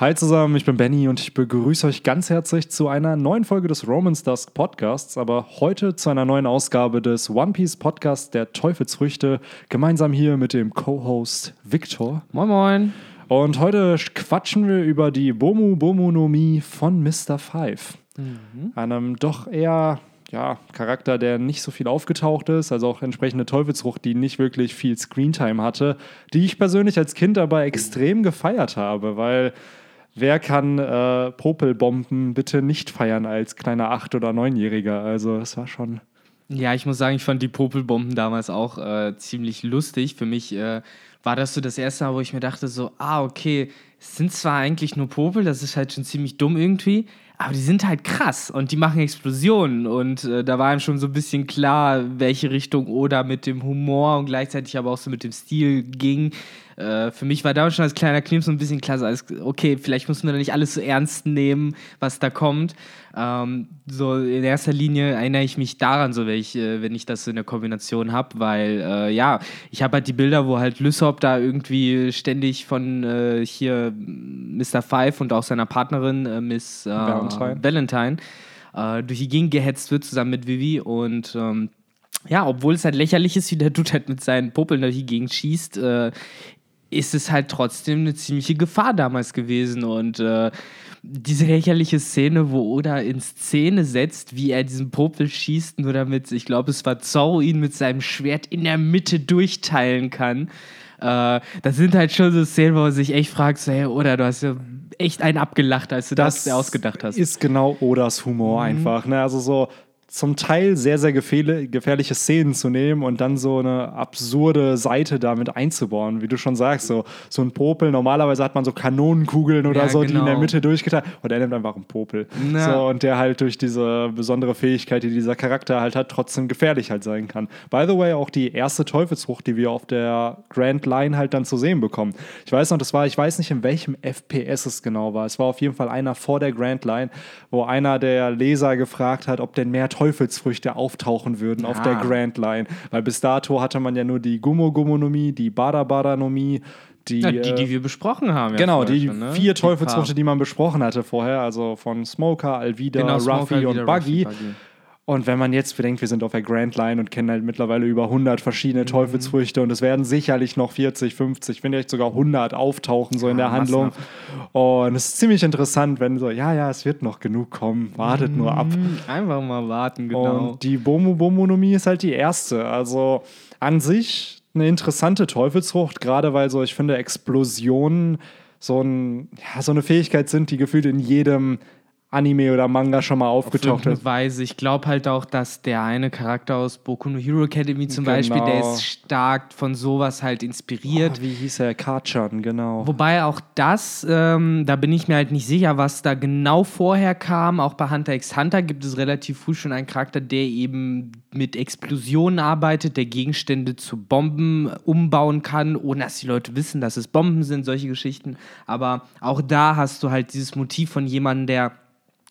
Hi zusammen, ich bin Benny und ich begrüße euch ganz herzlich zu einer neuen Folge des Romans Dusk Podcasts, aber heute zu einer neuen Ausgabe des One Piece Podcasts der Teufelsfrüchte, gemeinsam hier mit dem Co-Host Victor. Moin Moin. Und heute quatschen wir über die Bomu Bomu no Mi von Mr. Five. Mhm. Einem doch eher ja, Charakter, der nicht so viel aufgetaucht ist, also auch entsprechende Teufelsfrucht, die nicht wirklich viel Screentime hatte, die ich persönlich als Kind aber extrem gefeiert habe, weil wer kann äh, Popelbomben bitte nicht feiern als kleiner Acht- oder Neunjähriger? Also es war schon. Ja, ich muss sagen, ich fand die Popelbomben damals auch äh, ziemlich lustig. Für mich äh, war das so das erste Mal, wo ich mir dachte, so, ah, okay, es sind zwar eigentlich nur Popel, das ist halt schon ziemlich dumm irgendwie, aber die sind halt krass und die machen Explosionen und äh, da war ihm schon so ein bisschen klar, welche Richtung Oda mit dem Humor und gleichzeitig aber auch so mit dem Stil ging. Äh, für mich war da schon als kleiner Klimt so ein bisschen klar, so okay, vielleicht muss man da nicht alles so ernst nehmen, was da kommt. Ähm, so in erster Linie erinnere ich mich daran, so wenn ich, äh, wenn ich das in der Kombination habe, weil äh, ja, ich habe halt die Bilder, wo halt Lysop da irgendwie ständig von äh, hier Mr. Five und auch seiner Partnerin äh, Miss Valentine, Valentine durch die Gegend gehetzt wird, zusammen mit Vivi und ähm, ja, obwohl es halt lächerlich ist, wie der Dude halt mit seinen Popeln durch die Gegend schießt, äh, ist es halt trotzdem eine ziemliche Gefahr damals gewesen. Und äh, diese lächerliche Szene, wo Oda in Szene setzt, wie er diesen Popel schießt, nur damit, ich glaube, es war Zorro ihn mit seinem Schwert in der Mitte durchteilen kann. Äh, das sind halt schon so Szenen, wo man sich echt fragt, so, hey, Oda, du hast ja echt einen abgelacht, als du das, das ausgedacht hast. Ist genau Odas Humor mhm. einfach. Ne? Also so, zum Teil sehr, sehr gefährliche Szenen zu nehmen und dann so eine absurde Seite damit einzubauen, wie du schon sagst, so, so ein Popel. Normalerweise hat man so Kanonenkugeln oder ja, so, genau. die in der genau. Mitte durchgeteilt. Und er nimmt einfach einen Popel. So, und der halt durch diese besondere Fähigkeit, die dieser Charakter halt hat, trotzdem gefährlich halt sein kann. By the way, auch die erste Teufelsfrucht, die wir auf der Grand Line halt dann zu sehen bekommen. Ich weiß noch, das war, ich weiß nicht, in welchem FPS es genau war. Es war auf jeden Fall einer vor der Grand Line, wo einer der Leser gefragt hat, ob denn mehr Teufelsfrüchte auftauchen würden ja. auf der Grand Line. Weil bis dato hatte man ja nur die Gummo-Gummonomie, die Bada-Bada-Nomie, die, ja, die, die wir besprochen haben. Genau, die schon, ne? vier Teufelsfrüchte, die man besprochen hatte vorher, also von Smoker, Alvida, genau, Ruffy und Buggy. Ruffy, Buggy. Und wenn man jetzt bedenkt, wir sind auf der Grand Line und kennen halt mittlerweile über 100 verschiedene mhm. Teufelsfrüchte und es werden sicherlich noch 40, 50, wenn nicht sogar 100 auftauchen so ja, in der Handlung. Und es ist ziemlich interessant, wenn so, ja, ja, es wird noch genug kommen, wartet mhm. nur ab. Mhm. Einfach mal warten, genau. Und die Bomo Bomonomie ist halt die erste. Also an sich eine interessante Teufelsfrucht, gerade weil so, ich finde, Explosionen so, ein, ja, so eine Fähigkeit sind, die gefühlt in jedem Anime oder Manga schon mal aufgetaucht Auf ist. Weise. Ich glaube halt auch, dass der eine Charakter aus Boku no Hero Academy zum genau. Beispiel, der ist stark von sowas halt inspiriert. Oh, wie hieß er? Kachan, genau. Wobei auch das, ähm, da bin ich mir halt nicht sicher, was da genau vorher kam. Auch bei Hunter x Hunter gibt es relativ früh schon einen Charakter, der eben mit Explosionen arbeitet, der Gegenstände zu Bomben umbauen kann, ohne dass die Leute wissen, dass es Bomben sind, solche Geschichten. Aber auch da hast du halt dieses Motiv von jemandem, der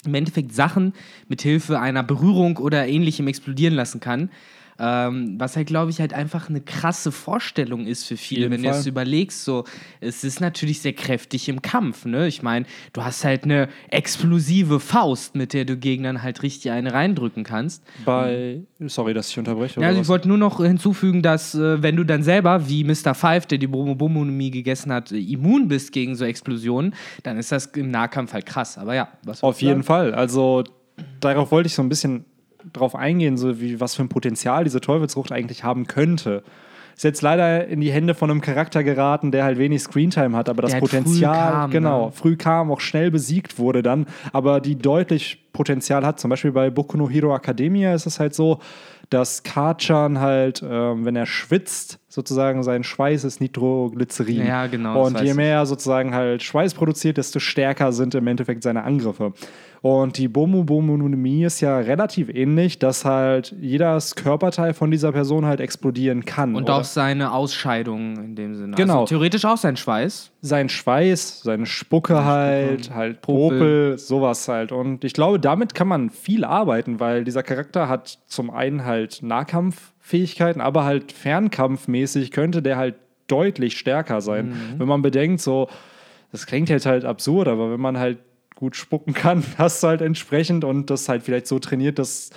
im Endeffekt Sachen mit Hilfe einer Berührung oder ähnlichem explodieren lassen kann. Ähm, was halt, glaube ich, halt einfach eine krasse Vorstellung ist für viele, wenn Fall. du es überlegst. So, es ist natürlich sehr kräftig im Kampf. Ne? Ich meine, du hast halt eine explosive Faust, mit der du Gegnern halt richtig eine reindrücken kannst. Bei, sorry, dass ich unterbreche. Ja, also ich wollte nur noch hinzufügen, dass äh, wenn du dann selber, wie Mr. Five, der die Bromobomonomie gegessen hat, immun bist gegen so Explosionen, dann ist das im Nahkampf halt krass. Aber ja, was Auf jeden Fall. Also darauf wollte ich so ein bisschen drauf eingehen, so wie was für ein Potenzial diese Teufelsfrucht eigentlich haben könnte. Ist jetzt leider in die Hände von einem Charakter geraten, der halt wenig Screentime hat, aber das der Potenzial, früh kam, genau, ne? früh kam, auch schnell besiegt wurde dann, aber die deutlich Potenzial hat. Zum Beispiel bei Boku no Hero Academia ist es halt so, dass Kachan halt, ähm, wenn er schwitzt, sozusagen sein Schweiß ist Nitroglycerin. Ja, genau. Und je mehr er sozusagen halt Schweiß produziert, desto stärker sind im Endeffekt seine Angriffe. Und die Bomu-Bomonomie ist ja relativ ähnlich, dass halt jedes Körperteil von dieser Person halt explodieren kann. Und oder? auch seine Ausscheidung in dem Sinne. Genau. Also theoretisch auch sein Schweiß. Sein Schweiß, seine Spucke halt, Spucke, halt Popel. Popel, sowas halt. Und ich glaube, damit kann man viel arbeiten, weil dieser Charakter hat zum einen halt Nahkampffähigkeiten, aber halt Fernkampfmäßig könnte der halt deutlich stärker sein. Mhm. Wenn man bedenkt, so das klingt jetzt halt absurd, aber wenn man halt gut spucken kann, hast du halt entsprechend und das halt vielleicht so trainiert, dass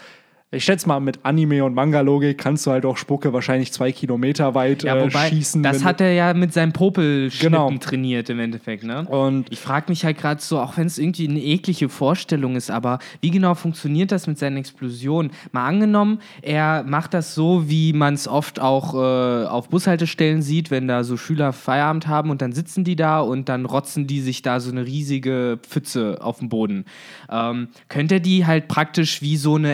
ich schätze mal, mit Anime- und Manga-Logik kannst du halt auch Spucke wahrscheinlich zwei Kilometer weit Ja, äh, wobei, schießen. das hat er ja mit seinem Popelschnippen Genau. trainiert im Endeffekt, ne? Und Ich frage mich halt gerade so, auch wenn es irgendwie eine eklige Vorstellung ist, aber wie genau funktioniert das mit seinen Explosionen? Mal angenommen, er macht das so, wie man es oft auch äh, auf Bushaltestellen sieht, wenn da so Schüler Feierabend haben und dann sitzen die da und dann rotzen die sich da so eine riesige Pfütze auf den Boden. Ähm, könnte er die halt praktisch wie so eine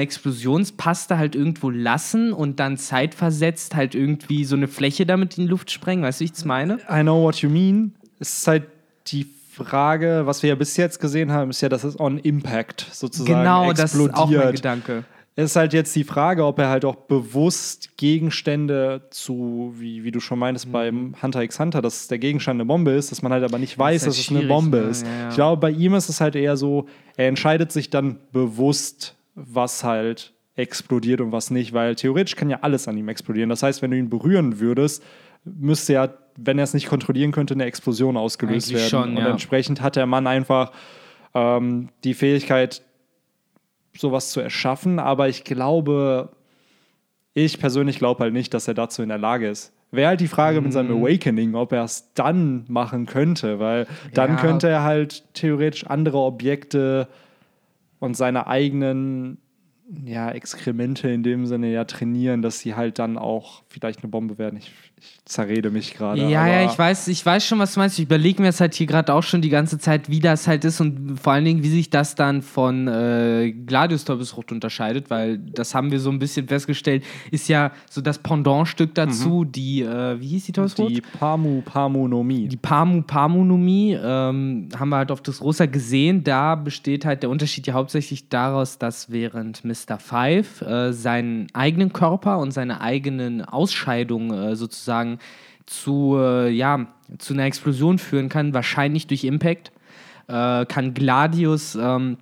Explosionspaste halt irgendwo lassen und dann zeitversetzt halt irgendwie so eine Fläche damit in die Luft sprengen? Weißt du, wie ich es meine? I know what you mean. Es ist halt die Frage, was wir ja bis jetzt gesehen haben, ist ja, dass es on Impact sozusagen Genau, das ist auch mein explodiert. Gedanke. Es ist halt jetzt die Frage, ob er halt auch bewusst Gegenstände zu, wie, wie du schon meintest Mhm. beim Hunter x Hunter, dass der Gegenstand eine Bombe ist, dass man halt aber nicht weiß, halt dass es eine Bombe ne? ist. Ja, ja. Ich glaube, bei ihm ist es halt eher so, er entscheidet sich dann bewusst, was halt explodiert und was nicht, weil theoretisch kann ja alles an ihm explodieren. Das heißt, wenn du ihn berühren würdest, müsste ja, wenn er es nicht kontrollieren könnte, eine Explosion ausgelöst Eigentlich werden. schon, und ja. entsprechend hat der Mann einfach ähm, die Fähigkeit, sowas zu erschaffen, aber ich glaube, ich persönlich glaube halt nicht, dass er dazu in der Lage ist. Wäre halt die Frage mit Mhm. seinem Awakening, ob er es dann machen könnte, weil dann Ja. könnte er halt theoretisch andere Objekte und seine eigenen ja, Exkremente in dem Sinne ja trainieren, dass sie halt dann auch vielleicht eine Bombe werden. Ich, ich zerrede mich gerade. Ja, ja, ich weiß, ich weiß schon, was du meinst. Ich überlege mir das halt hier gerade auch schon die ganze Zeit, wie das halt ist und vor allen Dingen, wie sich das dann von äh, Gladius Teufelsfrucht unterscheidet, weil das haben wir so ein bisschen festgestellt, ist ja so das Pendantstück dazu, die, äh, wie hieß die Teufelsfrucht? Die Pamu Pamunomie. Die Pamu Pamunomie ähm, haben wir halt auf das Rosa gesehen. Da besteht halt der Unterschied ja hauptsächlich daraus, dass während Mr. Five äh, seinen eigenen Körper und seine eigenen Ausscheidungen äh, zu, äh, ja, zu einer Explosion führen kann, wahrscheinlich durch Impact, äh, kann Gladius ähm,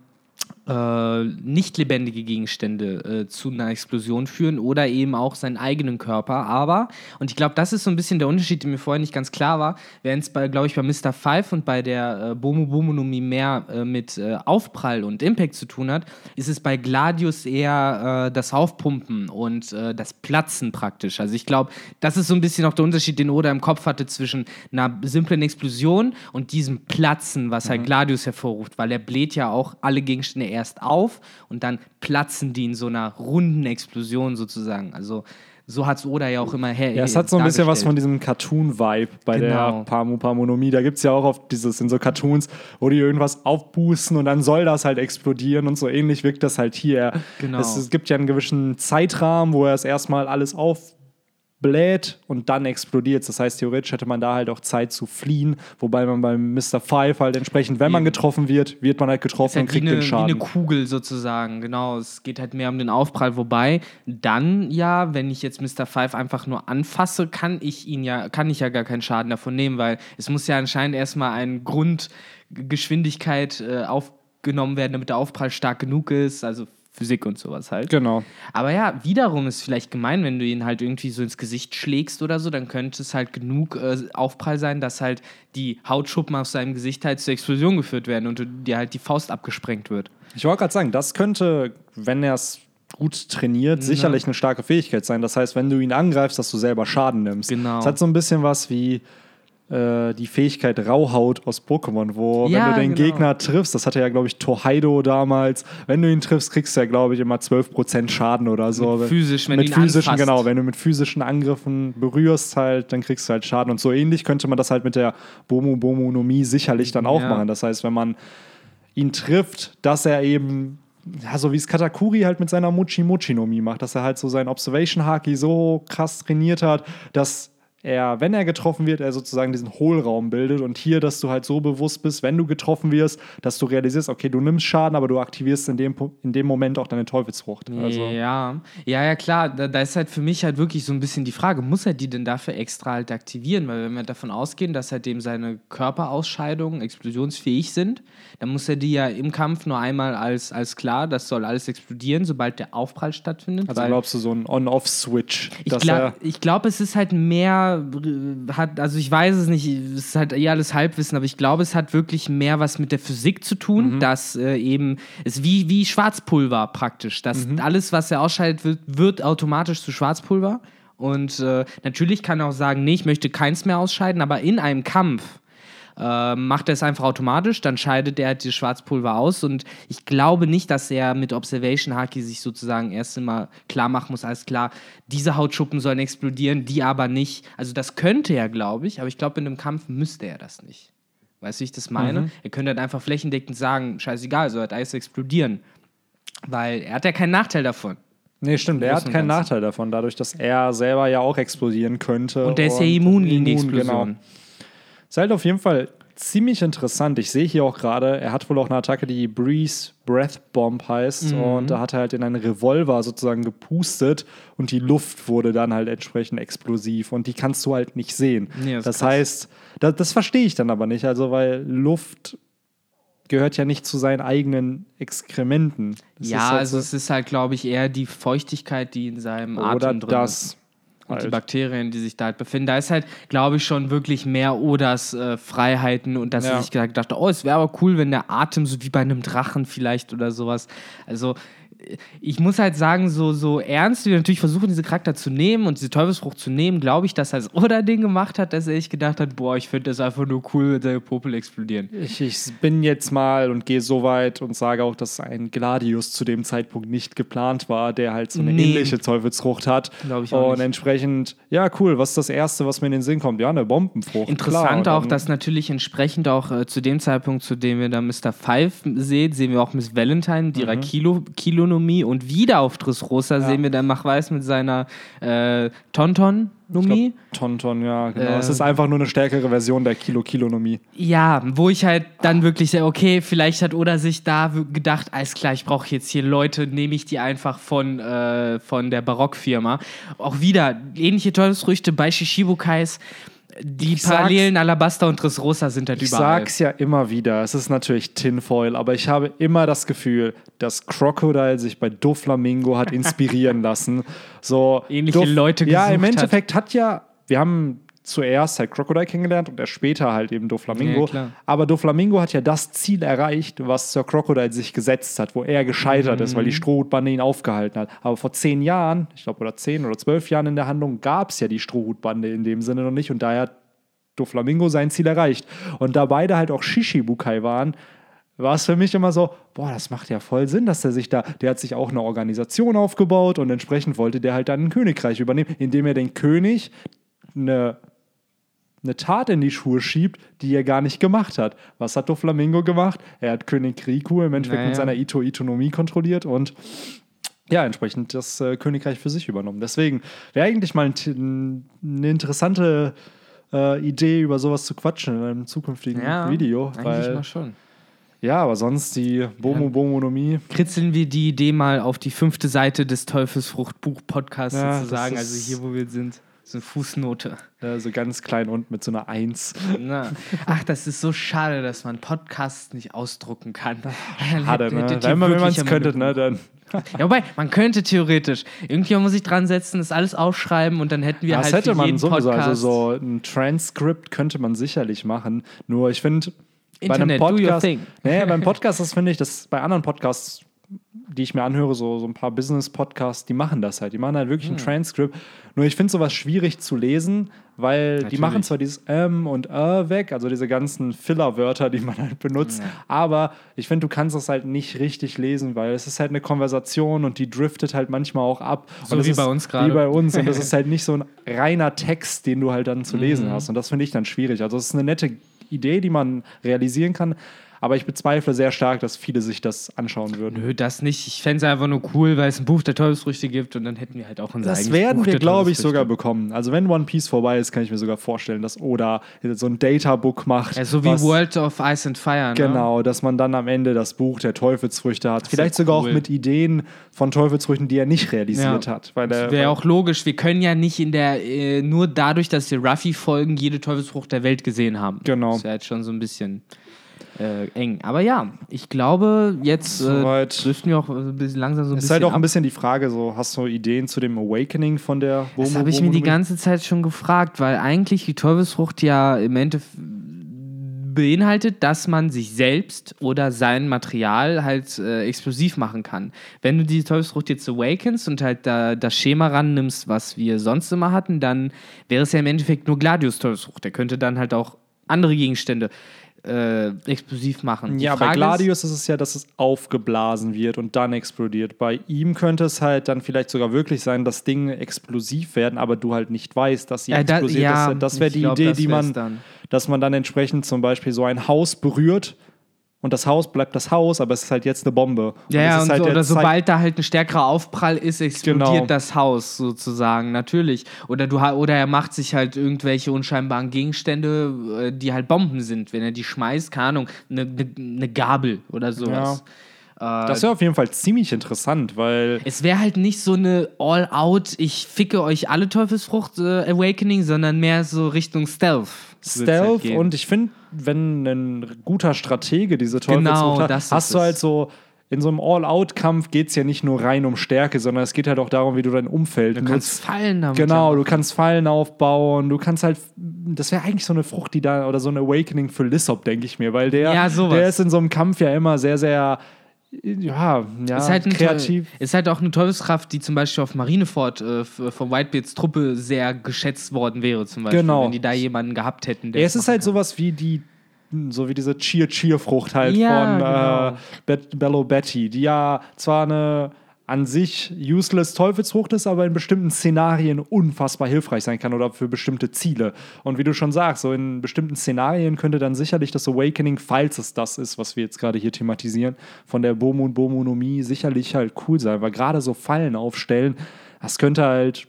äh, nicht lebendige Gegenstände äh, zu einer Explosion führen oder eben auch seinen eigenen Körper. Aber, und ich glaube, das ist so ein bisschen der Unterschied, der mir vorher nicht ganz klar war, während es, bei, glaube ich, bei Mr. Five und bei der äh, Bomu Bomonomie mehr äh, mit äh, Aufprall und Impact zu tun hat, ist es bei Gladius eher äh, das Aufpumpen und äh, das Platzen praktisch. Also ich glaube, das ist so ein bisschen auch der Unterschied, den Oda im Kopf hatte zwischen einer simplen Explosion und diesem Platzen, was halt Gladius hervorruft, weil er bläht ja auch alle Gegenstände erst auf und dann platzen die in so einer runden Explosion sozusagen. Also so hat es Oda ja auch immer her. Ja, es hat so ein bisschen was von diesem Cartoon-Vibe bei Genau. der Pamu Pamunomie. Da gibt es ja auch oft dieses in so Cartoons, wo die irgendwas aufboosten und dann soll das halt explodieren und so ähnlich wirkt das halt hier. Genau. Es, es gibt ja einen gewissen Zeitrahmen, wo er es erstmal alles aufbläht und dann explodiert. Das heißt, theoretisch hätte man da halt auch Zeit zu fliehen, wobei man beim Mr. Five halt entsprechend, wenn man getroffen wird, wird man halt getroffen halt und kriegt wie, eine, den wie Schaden. eine Kugel sozusagen, genau. Es geht halt mehr um den Aufprall. Wobei, dann ja, wenn ich jetzt Mr. Five einfach nur anfasse, kann ich ihn ja, kann ich ja gar keinen Schaden davon nehmen, weil es muss ja anscheinend erstmal eine Grundgeschwindigkeit äh, aufgenommen werden, damit der Aufprall stark genug ist. Also Physik und sowas halt. Genau. Aber ja, wiederum ist vielleicht gemein, wenn du ihn halt irgendwie so ins Gesicht schlägst oder so, dann könnte es halt genug äh, Aufprall sein, dass halt die Hautschuppen auf seinem Gesicht halt zur Explosion geführt werden und dir halt die Faust abgesprengt wird. Ich wollte gerade sagen, das könnte, wenn er es gut trainiert, sicherlich eine starke Fähigkeit sein. Das heißt, wenn du ihn angreifst, dass du selber Schaden nimmst. Genau. Es hat so ein bisschen was wie die Fähigkeit Rauhaut aus Pokémon, wo Ja, wenn du den genau. Gegner triffst, das hatte ja, glaube ich, Tohaido damals, wenn du ihn triffst, kriegst du ja, glaube ich, immer 12% Schaden oder so. Mit physisch, wenn mit du ihn physischen, anfasst. genau, wenn du mit physischen Angriffen berührst halt, dann kriegst du halt Schaden. Und so ähnlich könnte man das halt mit der Bomu Bomonomie sicherlich dann auch Ja. machen. Das heißt, wenn man ihn trifft, dass er eben, ja, so wie es Katakuri halt mit seiner Mochi Mochi Nomi macht, dass er halt so sein Observation Haki so krass trainiert hat, dass er, wenn er getroffen wird, er sozusagen diesen Hohlraum bildet und hier, dass du halt so bewusst bist, wenn du getroffen wirst, dass du realisierst, okay, du nimmst Schaden, aber du aktivierst in dem, in dem Moment auch deine Teufelsfrucht. Also, ja, ja, ja, klar. Da, da ist halt für mich halt wirklich so ein bisschen die Frage, muss er die denn dafür extra halt aktivieren? Weil wenn wir davon ausgehen, dass halt dem seine Körperausscheidungen explosionsfähig sind, dann muss er die ja im Kampf nur einmal als, als klar, das soll alles explodieren, sobald der Aufprall stattfindet. also glaubst du so ein On-Off-Switch, ich glaube, glaub, es ist halt mehr Oda hat, also ich weiß es nicht, es ist halt eher alles Halbwissen, aber ich glaube, es hat wirklich mehr was mit der Physik zu tun, Mhm. dass äh, eben, es wie, wie Schwarzpulver praktisch, dass Mhm. alles, was er ausscheidet, wird, wird automatisch zu Schwarzpulver. Und äh, natürlich kann er auch sagen, nee, ich möchte keins mehr ausscheiden, aber in einem Kampf äh, macht er es einfach automatisch, dann scheidet er halt die Schwarzpulver aus und ich glaube nicht, dass er mit Observation Haki sich sozusagen erst einmal klar machen muss, alles klar, diese Hautschuppen sollen explodieren, die aber nicht. Also das könnte er, glaube ich, aber ich glaube, in einem Kampf müsste er das nicht. Weißt du, wie ich das meine? Er könnte halt einfach flächendeckend sagen, scheißegal, soll halt alles explodieren. Weil er hat ja keinen Nachteil davon. Nee, stimmt, er hat keinen. Nachteil davon, dadurch, dass er selber ja auch explodieren könnte. Und der ist ja immun gegen die immun, Explosion. Genau. Ist halt auf jeden Fall ziemlich interessant. Ich sehe hier auch gerade, er hat wohl auch eine Attacke, die Breeze Breath Bomb heißt. Mhm. Und da hat er halt in einen Revolver sozusagen gepustet und die Luft wurde dann halt entsprechend explosiv. Und die kannst du halt nicht sehen. Nee, das das heißt, das, das verstehe ich dann aber nicht. Also, weil Luft gehört ja nicht zu seinen eigenen Exkrementen. Das ja, halt also so- es ist halt, glaube ich, eher die Feuchtigkeit, die in seinem Atem oder drin das. ist. Und die halt. Bakterien, die sich da halt befinden. Da ist halt, glaube ich, schon wirklich mehr Odas äh, Freiheiten und dass Ja. er sich gedacht dachte, oh, es wäre aber cool, wenn der Atem so wie bei einem Drachen vielleicht oder sowas. Also ich muss halt sagen, so, so ernst wie wir natürlich versuchen, diese Charakter zu nehmen und diese Teufelsfrucht zu nehmen, glaube ich, dass als Oda den gemacht hat, dass er sich gedacht hat, boah, ich finde das einfach nur cool, wenn der Popel explodieren. Ich, ich bin jetzt mal und gehe so weit und sage auch, dass ein Gladius zu dem Zeitpunkt nicht geplant war, der halt so eine Nee. ähnliche Teufelsfrucht hat. Ich auch und nicht. entsprechend, ja, cool, was ist das Erste, was mir in den Sinn kommt? Ja, eine Bombenfrucht. Interessant klar. auch, dass natürlich entsprechend auch äh, zu dem Zeitpunkt, zu dem wir da Mr. Five sehen, sehen wir auch Miss Valentine mit Mhm. ihrer Kilo Kilonomie und wieder auf Dressrosa sehen wir dann Mach Weiß mit seiner äh, ich Tonton-Nomie. glaub, Tonton, ja, genau. Äh, es ist einfach nur eine stärkere Version der Kilo-Kilonomie. Ja, wo ich halt dann wirklich sage, okay, vielleicht hat Oda sich da gedacht, alles klar, ich brauche jetzt hier Leute, nehme ich die einfach von, äh, von der Barockfirma. Auch wieder ähnliche Teufelsfrüchte bei Shishibukais. Die Ich Parallelen Alabaster und Dressrosa sind halt Ich überall. sag's ja immer wieder, es ist natürlich Tinfoil, aber ich habe immer das Gefühl, dass Crocodile sich bei Doflamingo hat inspirieren lassen. So Ähnliche Leute Ja, im gesucht hat. Endeffekt hat. ja, wir haben zuerst halt Crocodile kennengelernt und erst später halt eben Doflamingo. Ja, aber Doflamingo hat ja das Ziel erreicht, was Sir Crocodile sich gesetzt hat, wo er gescheitert ist, weil Mhm. die Strohhutbande ihn aufgehalten hat. Aber vor zehn Jahren, ich glaube, oder zehn oder zwölf Jahren in der Handlung, gab es ja die Strohhutbande in dem Sinne noch nicht und daher hat Doflamingo sein Ziel erreicht. Und da beide halt auch Shishibukai waren, war es für mich immer so, boah, das macht ja voll Sinn, dass der sich da, der hat sich auch eine Organisation aufgebaut und entsprechend wollte der halt dann ein Königreich übernehmen, indem er den König eine, eine Tat in die Schuhe schiebt, die er gar nicht gemacht hat. Was hat Doflamingo gemacht? Er hat König Riku im Endeffekt Naja. mit seiner Ito-Itonomie kontrolliert und ja, entsprechend das äh, Königreich für sich übernommen. Deswegen wäre eigentlich mal ein, eine interessante äh, Idee, über sowas zu quatschen in einem zukünftigen Video. Eigentlich Weil, mal schon. ja, aber sonst die Bomo Bomonomie. Kritzeln wir die Idee mal auf die fünfte Seite des Teufelsfrucht-Buch-Podcasts Ja, sozusagen, also hier, wo wir sind. So eine Fußnote. Äh, so ganz klein und mit so einer Eins. Na. Ach, das ist so schade, dass man Podcasts nicht ausdrucken kann. Schade, ne? Wenn man es könnte, ne, dann. Ja, wobei, man könnte theoretisch. Irgendjemand muss sich dran setzen, das alles aufschreiben und dann hätten wir das halt hätte für man jeden sowieso. Podcast Also so ein Transkript könnte man sicherlich machen. Nur ich finde, bei einem Internet, do your Podcast. thing. Nee, beim Podcast, das finde ich, das bei anderen Podcasts, die ich mir anhöre, so, so ein paar Business-Podcasts, die machen das halt. Die machen halt wirklich Hm. ein Transkript. Nur ich finde sowas schwierig zu lesen, weil die Natürlich. machen zwar dieses M und Ä weg, also diese ganzen Filler-Wörter, die man halt benutzt, aber ich finde, du kannst das halt nicht richtig lesen, weil es ist halt eine Konversation und die driftet halt manchmal auch ab. So wie ist, bei uns gerade. Wie bei uns. Und das ist halt nicht so ein reiner Text, den du halt dann zu Mhm. lesen hast. Und das finde ich dann schwierig. Also es ist eine nette Idee, die man realisieren kann. Aber ich bezweifle sehr stark, dass viele sich das anschauen würden. Nö, das nicht. Ich fände es einfach nur cool, weil es ein Buch der Teufelsfrüchte gibt und dann hätten wir halt auch unser Das werden Buch wir, glaube ich, sogar bekommen. Also wenn One Piece vorbei ist, kann ich mir sogar vorstellen, dass Oda so ein Databook macht. Ja, so wie was- World of Ice and Fire, ne? Genau, dass man dann am Ende das Buch der Teufelsfrüchte hat. Vielleicht sogar cool. auch mit Ideen von Teufelsfrüchten, die er nicht realisiert Ja. hat. Weil er, Wäre auch logisch. Wir können ja nicht in der, äh, nur dadurch, dass wir Ruffy folgen, jede Teufelsfrucht der Welt gesehen haben. Genau. Das ist ja jetzt schon so ein bisschen. Äh, eng. Aber ja, ich glaube, jetzt äh, driften wir auch ein bisschen langsam so ein Es ist bisschen halt auch ab. ein bisschen die Frage, so, hast du Ideen zu dem Awakening von der Das Bomo- habe ich mir die ganze Zeit schon gefragt, weil eigentlich die Teufelsfrucht ja im Endeffekt beinhaltet, dass man sich selbst oder sein Material halt äh, explosiv machen kann. Wenn du die Teufelsfrucht jetzt awakenst und halt da das Schema rannimmst, was wir sonst immer hatten, dann wäre es ja im Endeffekt nur Gladius Teufelsfrucht. Der könnte dann halt auch andere Gegenstände äh, explosiv machen. Die Ja, bei Frage Gladius ist es ja, dass es aufgeblasen wird und dann explodiert. Bei ihm könnte es halt dann vielleicht sogar wirklich sein, dass Dinge explosiv werden, aber du halt nicht weißt, dass sie Ja, da- explosiert ja, sind. Das wäre die glaub, Idee, die man, dann. dass man dann entsprechend zum Beispiel so ein Haus berührt und das Haus bleibt das Haus, aber es ist halt jetzt eine Bombe. Ja, ja, halt so, der oder sobald da halt ein stärkerer Aufprall ist, explodiert Genau. das Haus sozusagen, natürlich. Oder, du, oder er macht sich halt irgendwelche unscheinbaren Gegenstände, äh, die halt Bomben sind. Wenn er die schmeißt, keine Ahnung, eine ne, ne Gabel oder sowas. Äh, Das wäre auf jeden Fall ziemlich interessant, weil es wäre halt nicht so eine All-Out, ich ficke euch alle Teufelsfrucht äh, Awakening, sondern mehr so Richtung Stealth. Halt Stealth gehen. und ich finde, wenn ein guter Stratege diese Teufelsfrucht Genau, hat, das hast du halt so, in so einem All-Out-Kampf geht es ja nicht nur rein um Stärke, sondern es geht halt auch darum, wie du dein Umfeld du nutzt. kannst fallen damit. Genau, du kannst Fallen aufbauen, du kannst halt, das wäre eigentlich so eine Frucht, die da, oder so ein Awakening für Lissop, denke ich mir, weil der, Ja, der ist in so einem Kampf ja immer sehr, sehr, ja, ja ist halt kreativ. Ist halt auch eine Teufelskraft, die zum Beispiel auf Marineford äh, f- von Whitebeards Truppe sehr geschätzt worden wäre, zum Beispiel. Genau. Wenn die da jemanden gehabt hätten. Der Ja, es ist halt machen sowas wie die, so wie diese Cheer-Cheer-Frucht halt Ja, von genau. äh, Bet Bello Betty, die ja zwar eine an sich useless Teufelsfrucht ist, aber in bestimmten Szenarien unfassbar hilfreich sein kann oder für bestimmte Ziele. Und wie du schon sagst, so in bestimmten Szenarien könnte dann sicherlich das Awakening, falls es das ist, was wir jetzt gerade hier thematisieren, von der Bomo und Bomonomie sicherlich halt cool sein, weil gerade so Fallen aufstellen, das könnte halt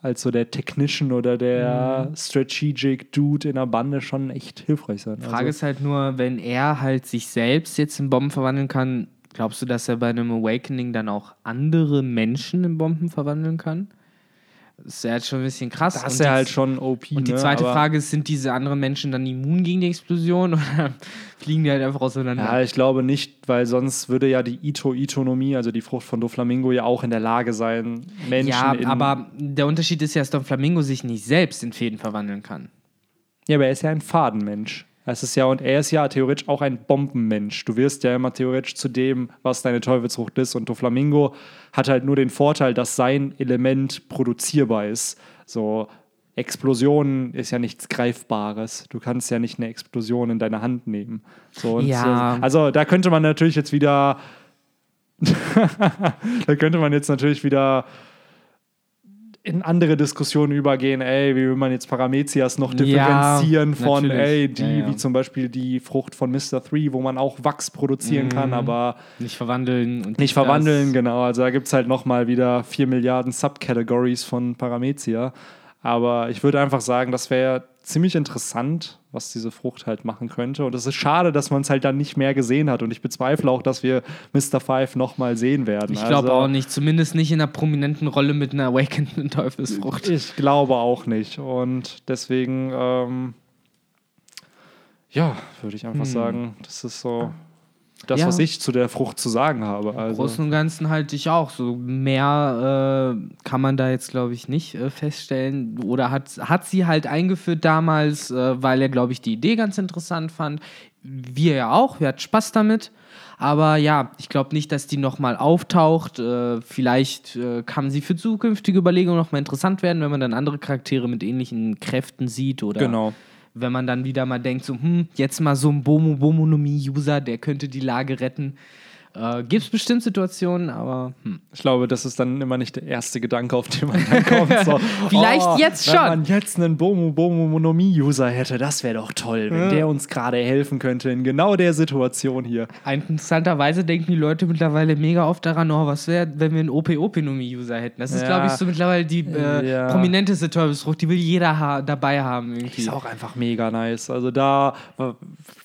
als so der Technician oder der Strategic Dude in der Bande schon echt hilfreich sein. Die Frage ist halt nur, wenn er halt sich selbst jetzt in Bomben verwandeln kann, glaubst du, dass er bei einem Awakening dann auch andere Menschen in Bomben verwandeln kann? Das ist ja jetzt schon ein bisschen krass. das Und ist ja halt schon OP. Und die ne? zweite Aber- Frage ist, sind diese anderen Menschen dann immun gegen die Explosion oder fliegen die halt einfach auseinander? Ja, ich glaube nicht, weil sonst würde ja die Ito-Itonomie, also die Frucht von Doflamingo, ja auch in der Lage sein, Menschen Ja, aber der Unterschied ist ja, dass Don Flamingo sich nicht selbst in Fäden verwandeln kann. Ja, aber er ist ja ein Fadenmensch. Das ist ja, und er ist ja theoretisch auch ein Bombenmensch. Du wirst ja immer theoretisch zu dem, was deine Teufelsfrucht ist. Und Doflamingo hat halt nur den Vorteil, dass sein Element produzierbar ist. So, Explosionen ist ja nichts Greifbares. Du kannst ja nicht eine Explosion in deine Hand nehmen. So, und Ja. so- Also da könnte man natürlich jetzt wieder. da könnte man jetzt natürlich wieder in andere Diskussionen übergehen, ey, wie will man jetzt Paramezias noch Ja, differenzieren von, natürlich. ey, die, Ja, ja. wie zum Beispiel die Frucht von Mr. 3, wo man auch Wachs produzieren Mhm. kann, aber Nicht verwandeln und nicht das. verwandeln, genau. Also da gibt es halt nochmal wieder 4 Milliarden Subcategories von Paramezia. Aber ich würde einfach sagen, das wäre ziemlich interessant, was diese Frucht halt machen könnte. Und es ist schade, dass man es halt dann nicht mehr gesehen hat. Und ich bezweifle auch, dass wir Mr. Five nochmal sehen werden. Ich glaube also, auch nicht, zumindest nicht in einer prominenten Rolle mit einer awakeneden Teufelsfrucht. Ich glaube auch nicht. Und deswegen, ähm, ja, würde ich einfach sagen, das ist so das, Ja. was ich zu der Frucht zu sagen habe. Im Also, Großen und Ganzen halte ich auch. So mehr äh, kann man da jetzt, glaube ich, nicht äh, feststellen. Oder hat, hat sie halt eingeführt damals, äh, weil er, glaube ich, die Idee ganz interessant fand. Wir ja auch, wir hatten Spaß damit. Aber ja, ich glaube nicht, dass die nochmal auftaucht. Äh, vielleicht äh, kann sie für zukünftige Überlegungen nochmal interessant werden, wenn man dann andere Charaktere mit ähnlichen Kräften sieht oder Genau. Wenn man dann wieder mal denkt, so, hm, jetzt mal so ein Bomo Bomonomie-User, der könnte die Lage retten. Äh, Gibt es bestimmt Situationen, aber hm. Ich glaube, das ist dann immer nicht der erste Gedanke, auf den man dann kommt. So, Vielleicht jetzt Wenn schon. man jetzt einen Bomo Bomo Monomie-User hätte, das wäre doch toll, wenn der uns gerade helfen könnte in genau der Situation hier. interessanterweise denken die Leute mittlerweile mega oft daran, oh, was wäre, wenn wir einen OP-Opinomie-User hätten. Das ist, Ja. glaube ich, so mittlerweile die äh, Ja. prominenteste Teufelsfrucht, die will jeder ha dabei haben irgendwie. Ist auch einfach mega nice. Also da,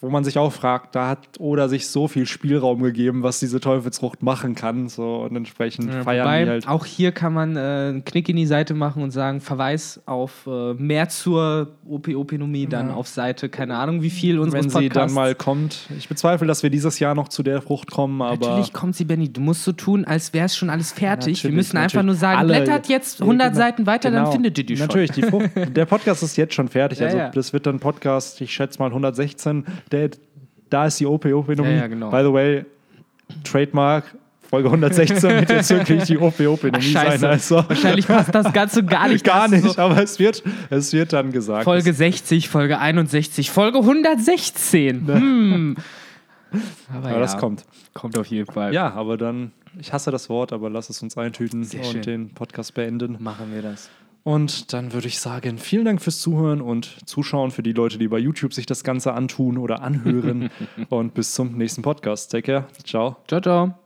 wo man sich auch fragt, da hat Oda sich so viel Spielraum gegeben, was diese Teufelsfrucht machen kann. So, und entsprechend Ja, feiern wobei, die halt. Auch hier kann man äh, einen Knick in die Seite machen und sagen, Verweis auf äh, mehr zur OP-Opinomie, dann auf Seite, keine Ahnung wie viel unseres wenn sie dann mal kommt. Ich bezweifle, dass wir dieses Jahr noch zu der Frucht kommen, aber Natürlich kommt sie, Benny. Du musst so tun, als wäre es schon alles fertig. Wir Natürlich, müssen einfach nur sagen, Alle- blättert jetzt 100 Genau. Seiten weiter, dann Genau. findet ihr die schon. Natürlich, die Frucht, der Podcast ist jetzt schon fertig. Ja, also ja. das wird dann Podcast, ich schätze mal 116. Der, da ist die OP-Opinomie. Ja, ja, genau. By the way, Trademark. Folge 116 wird jetzt wirklich die OP-Opinomie sein. Also. Wahrscheinlich passt das Ganze gar nicht. Gar nicht, so aber es wird, es wird dann gesagt. Folge 60, Folge 61, Folge 116. Hm. Aber, aber ja, das kommt. kommt auf jeden Fall. Ja, aber dann, ich hasse das Wort, aber lass es uns eintüten Sehr und schön. den Podcast beenden. Machen wir das. Und dann würde ich sagen, vielen Dank fürs Zuhören und Zuschauen für die Leute, die bei YouTube sich das Ganze antun oder anhören. und bis zum nächsten Podcast. Take care. Ciao. Ciao, ciao.